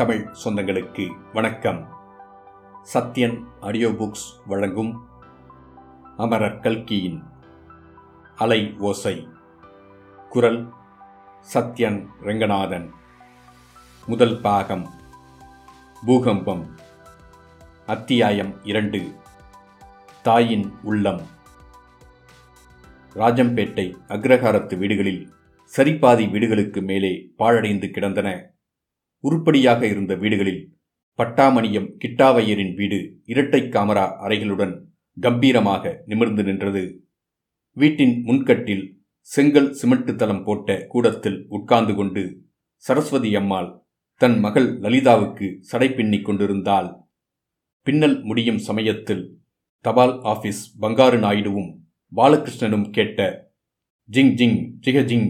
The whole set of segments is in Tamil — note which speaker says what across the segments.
Speaker 1: தமிழ் சொந்தங்களுக்கு வணக்கம். சத்யன் ஆடியோ புக்ஸ் வழங்கும் அமரர் கல்கியின் அலை ஓசை. குரல் சத்யன் ரெங்கநாதன். முதல் பாகம் பூகம்பம். அத்தியாயம் இரண்டு. தாயின் உள்ளம். ராஜம்பேட்டை அக்ரஹாரத்து வீடுகளில் சரிபாதி வீடுகளுக்கு மேலே பாழடைந்து கிடந்தன உருப்படியாக இருந்த வீடுகளில் பட்டாமணியம் கிட்டாவையரின் வீடு இரட்டை காமரா அறைகளுடன் கம்பீரமாக நிமிர்ந்து நின்றது. வீட்டின் முன்கட்டில் செங்கல் சிமெண்ட் தளம் போட்ட கூடத்தில் உட்கார்ந்து கொண்டு சரஸ்வதி அம்மாள் தன் மகள் லலிதாவுக்கு சடை பின்னிக் கொண்டிருந்தாள். பின்னல் முடியும் சமயத்தில் தபால் ஆபீஸ் பங்காரு நாயுடுவும் பாலகிருஷ்ணனும் கேட்ட ஜிங் ஜிங் ஜிகஜிங்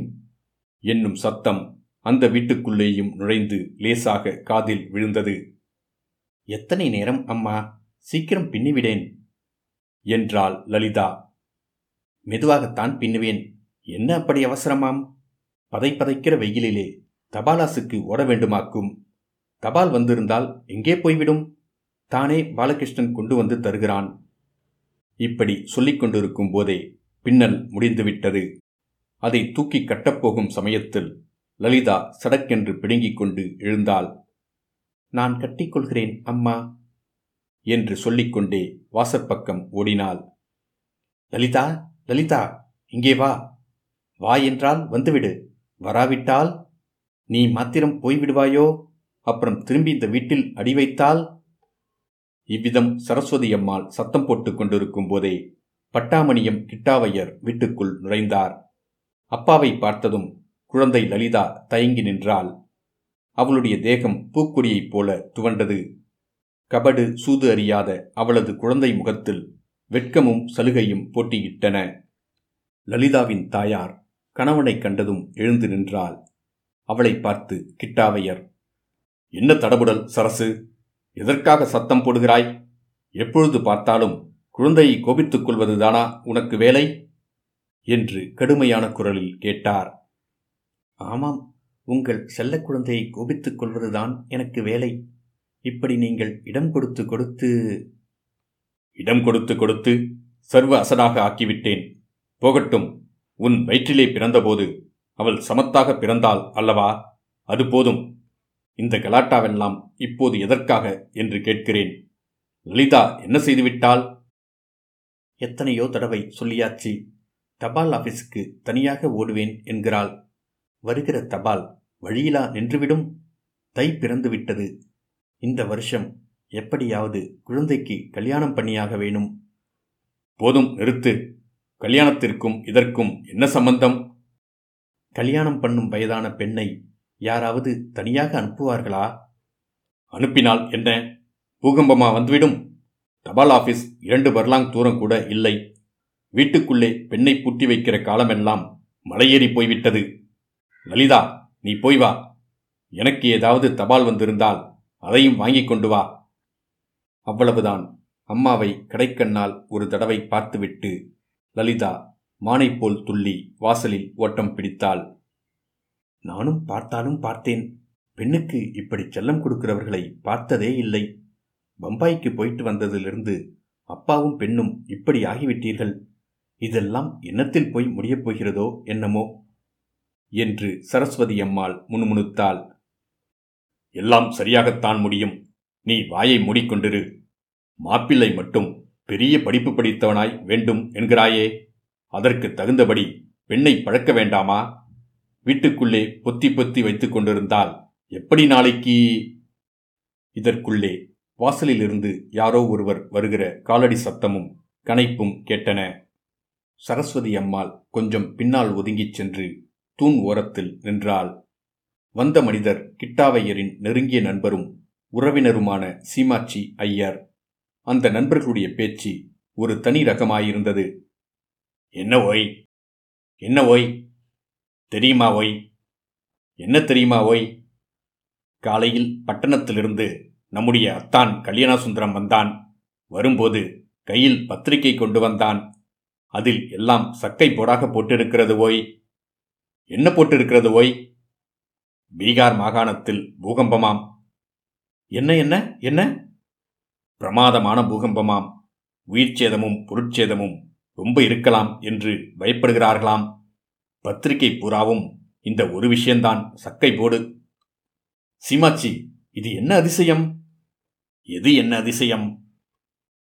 Speaker 1: என்னும் சத்தம் அந்த வீட்டுக்குள்ளேயும் நுழைந்து லேசாக காதில் விழுந்தது. எத்தனை நேரம் அம்மா? சீக்கிரம் பின்னிவிடேன் என்றாள் லலிதா. மெதுவாகத்தான் பின்னுவேன். என்ன அப்படி அவசரமாம்? பதை பதைக்கிற வெயிலிலே தபாலாசுக்கு ஓட வேண்டுமாக்கும். தபால் வந்திருந்தால் எங்கே போய்விடும்? தானே பாலகிருஷ்ணன் கொண்டு வந்து தருகிறான். இப்படி சொல்லிக் கொண்டிருக்கும் போதே பின்னல் முடிந்துவிட்டது. அதை தூக்கி கட்டப்போகும் சமயத்தில் லலிதா சடக்கென்று பிடுங்கிக் கொண்டு எழுந்தாள். நான் கட்டிக்கொள்கிறேன் அம்மா என்று சொல்லிக்கொண்டே வாசற்பக்கம் ஓடினாள். லலிதா லலிதா இங்கே வா. வா என்றால் வந்துவிடு. வராவிட்டால் நீ மாத்திரம் போய்விடுவாயோ? அப்புறம் திரும்பி இந்த வீட்டில் அடி வைத்தால் இவ்விதம் சரஸ்வதி அம்மாள் சத்தம் போட்டுக் கொண்டிருக்கும் போதே பட்டாமணியம் கிட்டாவையர் வீட்டுக்குள் நுழைந்தார். அப்பாவை பார்த்ததும் குழந்தை லலிதா தயங்கி நின்றாள். அவளுடைய தேகம் பூக்குடியைப் போல துவண்டது. கபடு சூது அறியாத அவளது குழந்தை முகத்தில் வெட்கமும் சலுகையும் போட்டியிட்டன. லலிதாவின் தாயார் கணவனை கண்டதும் எழுந்து நின்றாள். அவளை பார்த்து கிட்டாவையர் என்ன தடபுடல் சரசு? எதற்காக சத்தம் போடுகிறாய்? எப்பொழுது பார்த்தாலும் குழந்தையை கோபித்துக் கொள்வதுதானா உனக்கு வேலை? என்று கடுமையான குரலில் கேட்டார். ஆமாம் உங்கள் செல்ல குழந்தையை கோபித்துக் கொள்வதுதான் எனக்கு வேலை. இப்படி நீங்கள் இடம் கொடுத்து கொடுத்து இடம் கொடுத்து கொடுத்து சர்வ அசனாக ஆக்கிவிட்டேன். போகட்டும் உன் வயிற்றிலே பிறந்தபோது அவள் சமத்தாக பிறந்தாள் அல்லவா? அது போதும். இந்த கலாட்டாவெல்லாம் இப்போது எதற்காக என்று கேட்கிறேன். லலிதா என்ன செய்துவிட்டாள்? எத்தனையோ தடவை சொல்லியாச்சு. தபால் ஆபீஸுக்கு தனியாக ஓடுவேன் என்கிறாள். வருகிற தபால் வழியிலா நின்றுவிடும்? தை பிறந்து விட்டது இந்த வருஷம் எப்படியாவது குழந்தைக்கு கல்யாணம் பண்ணியாக வேணும். போதும் நிறுத்து. கல்யாணத்திற்கும் இதற்கும் என்ன சம்பந்தம்? கல்யாணம் பண்ணும் வயதான பெண்ணை யாராவது தனியாக அனுப்புவார்களா? அனுப்பினால் என்ன? பூகம்பமா வந்துவிடும். தபால் ஆபீஸ் இரண்டு பர்லாங் தூரம் கூட இல்லை. வீட்டுக்குள்ளே பெண்ணை பூட்டி வைக்கிற காலமெல்லாம் மலையேறி போய்விட்டது. லலிதா நீ போய் வா. எனக்கு ஏதாவது தபால் வந்திருந்தால் அதையும் வாங்கிக் கொண்டு வா. அவ்வளவுதான். அம்மாவை கடைக்கண்ணால் ஒரு தடவை பார்த்துவிட்டு லலிதா மானைப்போல் துள்ளி வாசலில் ஓட்டம் பிடித்தாள். நானும் பார்த்தாலும் பார்த்தேன். பெண்ணுக்கு இப்படி செல்லம் கொடுக்கிறவர்களை பார்த்ததே இல்லை. பம்பாய்க்கு போயிட்டு வந்ததிலிருந்து அப்பாவும் பெண்ணும் இப்படி ஆகிவிட்டீர்கள். இதெல்லாம் என்னத்தில் போய் முடியப் போகிறதோ என்னமோ. என்று சரஸ்வதி அம்மாள் முணுமுணுத்தாள். எல்லாம் சரியாகத்தான் முடியும். நீ வாயை மூடிக்கொண்டிரு. மாப்பிள்ளை மட்டும் பெரிய படிப்பு படித்தவனாய் வேண்டும் என்கிறாயே. அதற்கு தகுந்தபடி பெண்ணை பழக்க வேண்டாமா? வீட்டுக்குள்ளே பொத்தி பொத்தி வைத்துக் கொண்டிருந்தால் எப்படி நாளைக்கு? இதற்குள்ளே வாசலிலிருந்து யாரோ ஒருவர் வருகிற காலடி சத்தமும் கனைப்பும் கேட்டன. சரஸ்வதி அம்மாள் கொஞ்சம் பின்னால் ஒதுங்கிச் சென்று தூண் ஓரத்தில் நின்றாள். வந்த மனிதர் கிட்டாவையரின் நெருங்கிய நண்பரும் உறவினருமான சீமாட்சி ஐயர். அந்த நண்பர்களுடைய பேச்சு ஒரு தனி ரகமாயிருந்தது. என்ன ஓய்? என்ன ஓய்? தெரியுமா ஓய்? என்ன தெரியுமா ஓய்? காலையில் பட்டணத்திலிருந்து நம்முடைய அத்தான் கல்யாணசுந்தரம் வந்தான். வரும்போது கையில் பத்திரிகை கொண்டு வந்தான். அதில் எல்லாம் சக்கை போடாக போட்டிருக்கிறது ஓய். என்ன போட்டிருக்கிறது ஓய்? பீகார் மாகாணத்தில் பூகம்பமாம். என்ன என்ன என்ன? பிரமாதமான பூகம்பமாம். உயிர் சேதமும் பொருட்சேதமும் ரொம்ப இருக்கலாம் என்று பயப்படுகிறார்களாம். பத்திரிகை பூராவும் இந்த ஒரு விஷயந்தான் சக்கை போடு. சீமாச்சி இது என்ன அதிசயம்? எது என்ன அதிசயம்?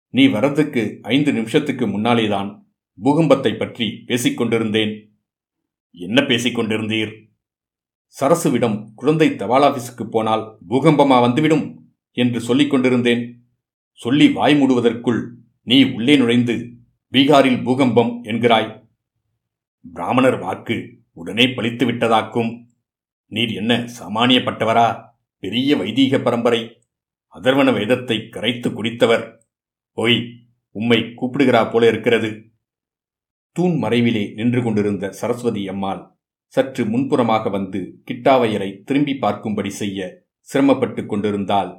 Speaker 1: நீ வரதுக்கு ஐந்து நிமிஷத்துக்கு முன்னாலேதான் பூகம்பத்தை பற்றி பேசிக் கொண்டிருந்தேன் என்ன பேசிக் கொண்டிருந்தீர்? சரசுவிடம் குழந்தை தபால் ஆபீஸுக்கு போனால் பூகம்பமா வந்துவிடும் என்று சொல்லிக் கொண்டிருந்தேன். சொல்லி வாய் மூடுவதற்குள் நீ உள்ளே நுழைந்து பீகாரில் பூகம்பம் என்கிறாய். பிராமணர் வாக்கு உடனே பழித்து விட்டதாக்கும். நீர் என்ன சாமானியப்பட்டவரா? பெரிய வைதீக பரம்பரை. அதர்வன வேதத்தை கரைத்து குடித்தவர். ஒய் உம்மை கூப்பிடுகிறா போல இருக்கிறது. தூண் மறைவிலே நின்று கொண்டிருந்த சரஸ்வதி அம்மாள் சற்று முன்புறமாக வந்து கிட்டாவையரை திரும்பி பார்க்கும்படி செய்ய சிரமப்பட்டு கொண்டிருந்தாள்.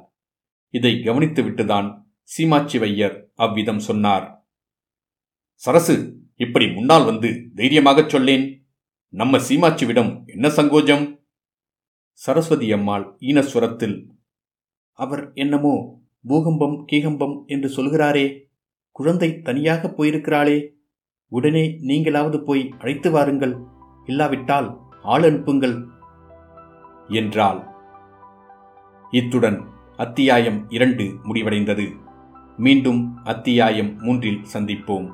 Speaker 1: இதை கவனித்துவிட்டுதான் சீமாச்சிவையர் அவ்விதம் சொன்னார். சரசு இப்படி முன்னால் வந்து தைரியமாகச் சொல்லேன். நம்ம சீமாச்சிவிடம் என்ன சங்கோஜம்? சரஸ்வதி அம்மாள் ஈனஸ்வரத்தில் அவர் என்னமோ பூகம்பம் கீகம்பம் என்று சொல்கிறாரே. குழந்தை தனியாக போயிருக்கிறாளே. உடனே நீங்களாவது போய் அழைத்து வாருங்கள். இல்லாவிட்டால் ஆள் அனுப்புங்கள். என்றாள். இத்துடன் அத்தியாயம் இரண்டு முடிவடைந்தது. மீண்டும் அத்தியாயம் மூன்றில் சந்திப்போம்.